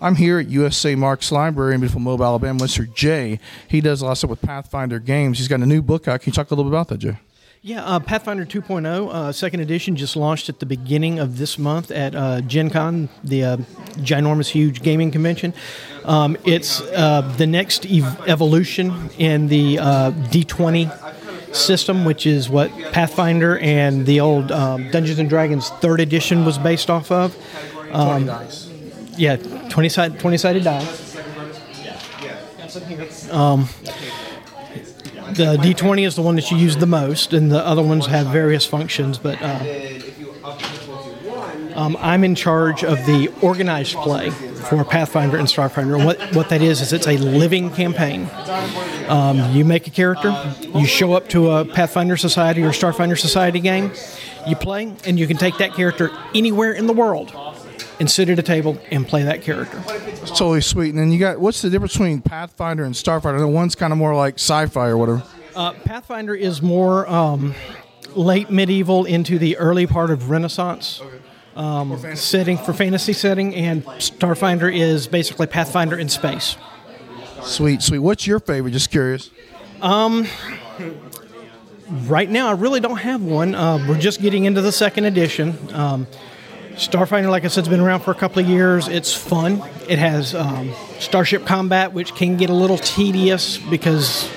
I'm here at USA Marx Library in beautiful Mobile, Alabama. Mr. Jay, he does a lot of stuff with Pathfinder games. He's got a new book out. Can you talk a little bit about that, Jay? Yeah, uh, Pathfinder 2.0, uh, second edition, just launched at the beginning of this month at uh, Gen Con, the uh, ginormous, huge gaming convention. Um, it's uh, the next ev- evolution in the uh, D20 system, which is what Pathfinder and the old um, Dungeons and Dragons third edition was based off of. Um, dice. Yeah, 20 sided 20 sided die. Um, the D20 is the one that you use the most, and the other ones have various functions. But uh, um, I'm in charge of the organized play for Pathfinder and Starfinder. And what, what that is, is it's a living campaign. Um, you make a character, you show up to a Pathfinder Society or Starfinder Society game, you play, and you can take that character anywhere in the world and sit at a table and play that character. It's totally sweet. And then you got what's the difference between Pathfinder and Starfighter? The one's kind of more like sci-fi or whatever. Uh, Pathfinder is more um, late medieval into the early part of Renaissance. Um, setting for fantasy setting, and Starfinder is basically Pathfinder in space. Sweet, sweet. What's your favorite? Just curious. Right now, I really don't have one. Uh, we're just getting into the second edition. Um, Starfinder, like I said, has been around for a couple of years. It's fun. It has um, starship combat, which can get a little tedious because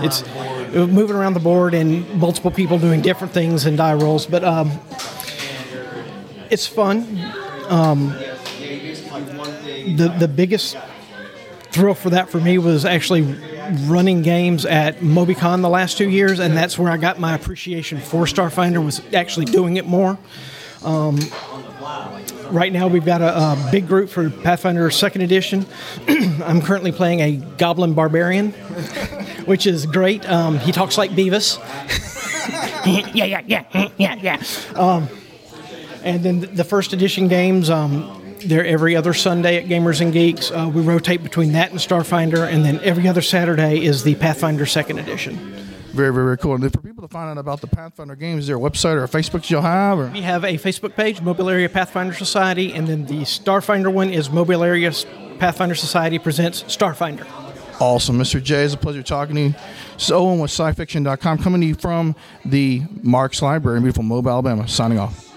it's moving around the board and multiple people doing different things and die rolls. But um, it's fun. Um, the the biggest thrill for that for me was actually running games at MobiCon the last two years, and that's where I got my appreciation for Starfinder was actually doing it more. Um, right now, we've got a, a big group for Pathfinder Second Edition. I'm currently playing a Goblin Barbarian, which is great. Um, he talks like Beavis. yeah, yeah, yeah, yeah, yeah. Um, and then the first edition games, um, they're every other Sunday at Gamers and Geeks. Uh, we rotate between that and Starfinder, and then every other Saturday is the Pathfinder Second Edition. Very, very, very cool. And for people to find out about the Pathfinder games, is there a website or a Facebook you'll have? Or We have a Facebook page, Mobile Area Pathfinder Society, and then the Starfinder one is Mobile Area Pathfinder Society presents Starfinder. Awesome. Mr. J, it's a pleasure talking to you. This is Owen with scifiction.com coming to you from the Marx Library in beautiful Mobile, Alabama. Signing off.